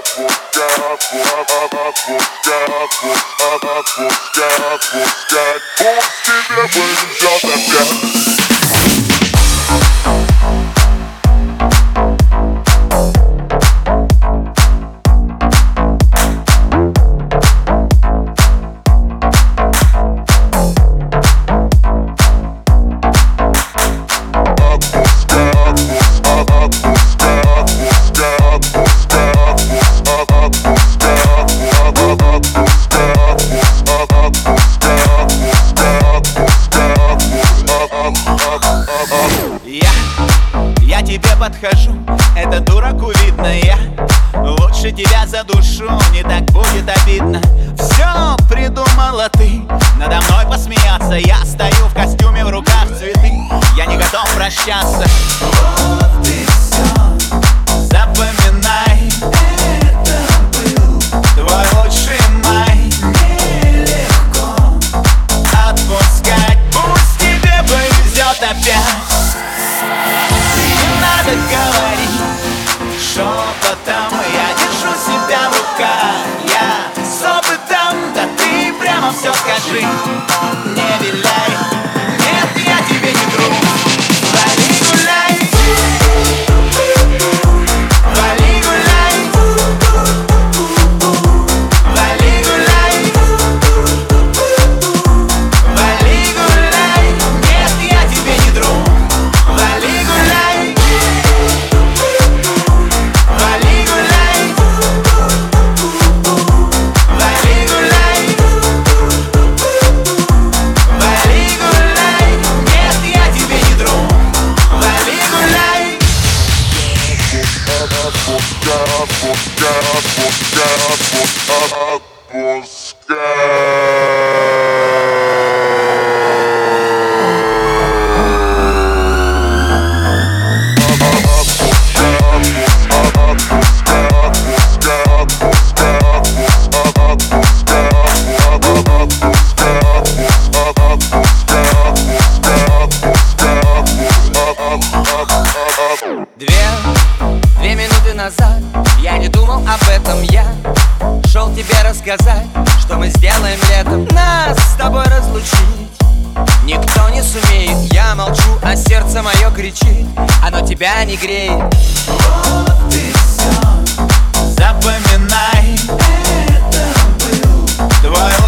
тебя повезет опять тебе Это дураку видно я Лучше тебя за душу Не так будет обидно. Все придумала ты. Надо мной посмеяться. Я стою в костюме, в руках цветы. Я не готов прощаться шепотом Я держу себя в руках. Я с опытом, да ты прямо все скажи. Не виляй, Atmosphäre, Atmosphäre, Atmosphäre. Назад. Я не думал об этом я Шел тебе рассказать, что мы сделаем летом. Нас с тобой разлучить Никто не сумеет. Я молчу, а сердце мое кричит Оно тебя не греет. Вот и все Запоминай Это был твой